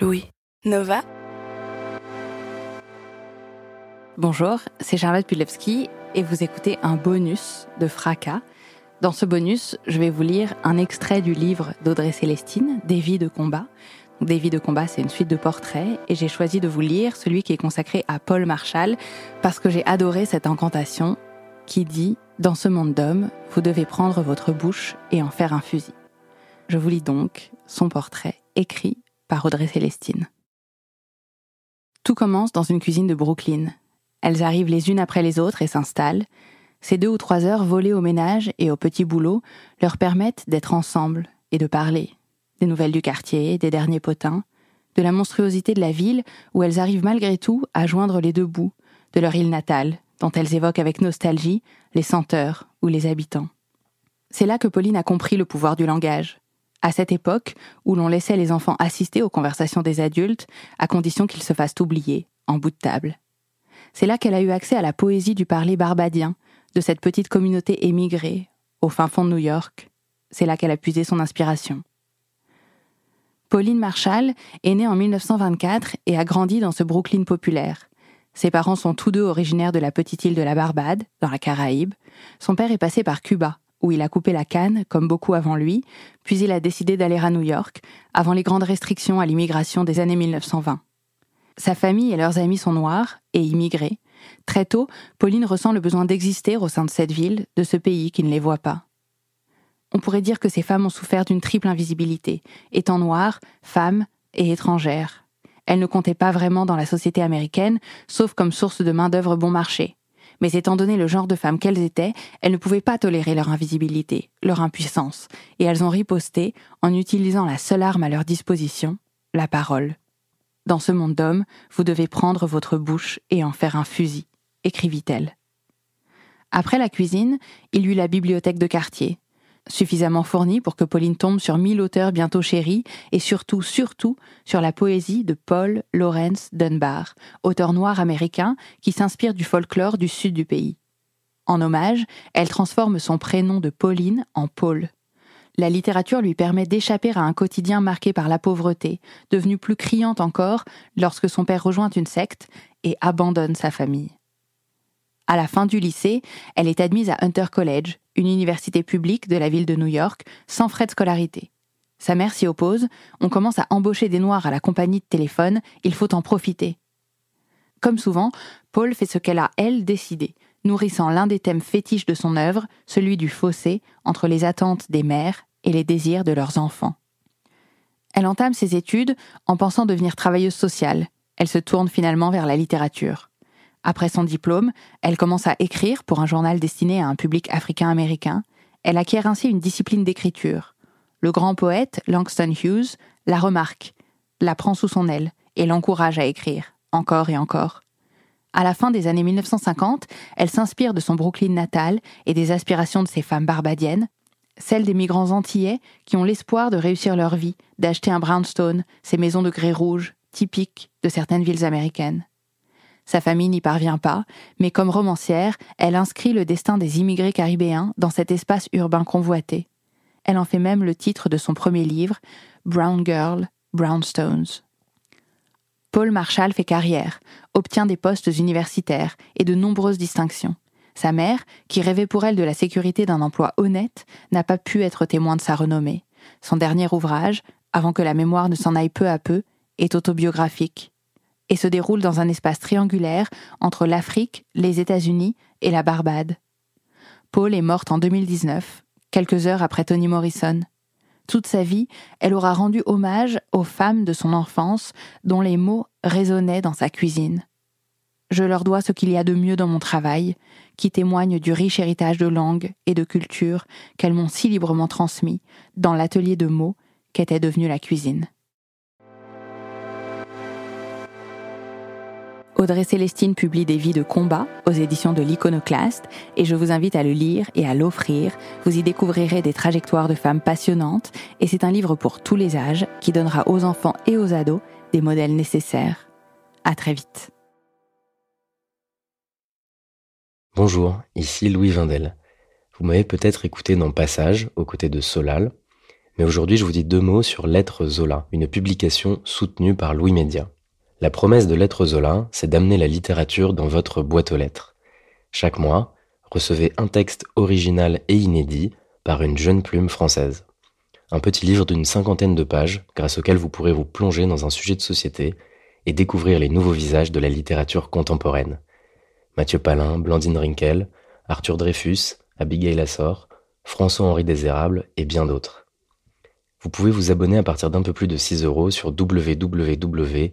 Louis. Nova. Bonjour, c'est Charlotte Pulewski et vous écoutez un bonus de Fracas. Dans ce bonus, je vais vous lire un extrait du livre d'Audrey Célestine, Des vies de combat. Des vies de combat, c'est une suite de portraits et j'ai choisi de vous lire celui qui est consacré à Paul Marshall parce que j'ai adoré cette incantation qui dit Dans ce monde d'hommes, vous devez prendre votre bouche et en faire un fusil. Je vous lis donc son portrait écrit par Audrey Célestine. Tout commence dans une cuisine de Brooklyn. Elles arrivent les unes après les autres et s'installent. Ces deux ou trois heures volées au ménage et au petit boulot leur permettent d'être ensemble et de parler. Des nouvelles du quartier, des derniers potins, de la monstruosité de la ville où elles arrivent malgré tout à joindre les deux bouts, de leur île natale, dont elles évoquent avec nostalgie les senteurs ou les habitants. C'est là que Pauline a compris le pouvoir du langage. À cette époque où l'on laissait les enfants assister aux conversations des adultes, à condition qu'ils se fassent oublier, en bout de table. C'est là qu'elle a eu accès à la poésie du parler barbadien, de cette petite communauté émigrée, au fin fond de New York. C'est là qu'elle a puisé son inspiration. Pauline Marshall est née en 1924 et a grandi dans ce Brooklyn populaire. Ses parents sont tous deux originaires de la petite île de la Barbade, dans la Caraïbe. Son père est passé par Cuba, où il a coupé la canne, comme beaucoup avant lui, puis il a décidé d'aller à New York, avant les grandes restrictions à l'immigration des années 1920. Sa famille et leurs amis sont noirs et immigrés. Très tôt, Pauline ressent le besoin d'exister au sein de cette ville, de ce pays qui ne les voit pas. On pourrait dire que ces femmes ont souffert d'une triple invisibilité, étant noires, femmes et étrangères. Elles ne comptaient pas vraiment dans la société américaine, sauf comme source de main-d'œuvre bon marché. Mais étant donné le genre de femmes qu'elles étaient, elles ne pouvaient pas tolérer leur invisibilité, leur impuissance, et elles ont riposté en utilisant la seule arme à leur disposition, la parole. Dans ce monde d'hommes, vous devez prendre votre bouche et en faire un fusil, écrivit-elle. Après la cuisine, il eut la bibliothèque de quartier, suffisamment fournie pour que Pauline tombe sur mille auteurs bientôt chéris, et surtout, surtout, sur la poésie de Paul Lawrence Dunbar, auteur noir américain qui s'inspire du folklore du sud du pays. En hommage, elle transforme son prénom de Pauline en Paul. La littérature lui permet d'échapper à un quotidien marqué par la pauvreté, devenue plus criante encore lorsque son père rejoint une secte et abandonne sa famille. À la fin du lycée, elle est admise à Hunter College, une université publique de la ville de New York, sans frais de scolarité. Sa mère s'y oppose, on commence à embaucher des Noirs à la compagnie de téléphone, il faut en profiter. Comme souvent, Paul fait ce qu'elle a, elle, décidé, nourrissant l'un des thèmes fétiches de son œuvre, celui du fossé entre les attentes des mères et les désirs de leurs enfants. Elle entame ses études en pensant devenir travailleuse sociale. Elle se tourne finalement vers la littérature. Après son diplôme, elle commence à écrire pour un journal destiné à un public africain-américain. Elle acquiert ainsi une discipline d'écriture. Le grand poète Langston Hughes la remarque, la prend sous son aile et l'encourage à écrire, encore et encore. À la fin des années 1950, elle s'inspire de son Brooklyn natal et des aspirations de ces femmes barbadiennes, celles des migrants antillais qui ont l'espoir de réussir leur vie, d'acheter un brownstone, ces maisons de grès rouge, typiques de certaines villes américaines. Sa famille n'y parvient pas, mais comme romancière, elle inscrit le destin des immigrés caribéens dans cet espace urbain convoité. Elle en fait même le titre de son premier livre, Brown Girl, Brownstones. Paul Marshall fait carrière, obtient des postes universitaires et de nombreuses distinctions. Sa mère, qui rêvait pour elle de la sécurité d'un emploi honnête, n'a pas pu être témoin de sa renommée. Son dernier ouvrage, avant que la mémoire ne s'en aille peu à peu, est autobiographique et se déroule dans un espace triangulaire entre l'Afrique, les États-Unis et la Barbade. Paul est morte en 2019, quelques heures après Toni Morrison. Toute sa vie, elle aura rendu hommage aux femmes de son enfance dont les mots résonnaient dans sa cuisine. Je leur dois ce qu'il y a de mieux dans mon travail, qui témoigne du riche héritage de langue et de culture qu'elles m'ont si librement transmis dans l'atelier de mots qu'était devenue la cuisine. Audrey Célestine publie des vies de combat aux éditions de l'Iconoclaste et je vous invite à le lire et à l'offrir. Vous y découvrirez des trajectoires de femmes passionnantes et c'est un livre pour tous les âges qui donnera aux enfants et aux ados des modèles nécessaires. À très vite. Bonjour, ici Louis Vindel. Vous m'avez peut-être écouté dans Passage, aux côtés de Solal, mais aujourd'hui je vous dis deux mots sur Lettres Zola, une publication soutenue par Louis Média. La promesse de Lettres Zola, c'est d'amener la littérature dans votre boîte aux lettres. Chaque mois, recevez un texte original et inédit par une jeune plume française. Un petit livre d'une cinquantaine de pages grâce auquel vous pourrez vous plonger dans un sujet de société et découvrir les nouveaux visages de la littérature contemporaine. Mathieu Palin, Blandine Rinkel, Arthur Dreyfus, Abigail Assor, François-Henri Désérable et bien d'autres. Vous pouvez vous abonner à partir d'un peu plus de 6 euros sur www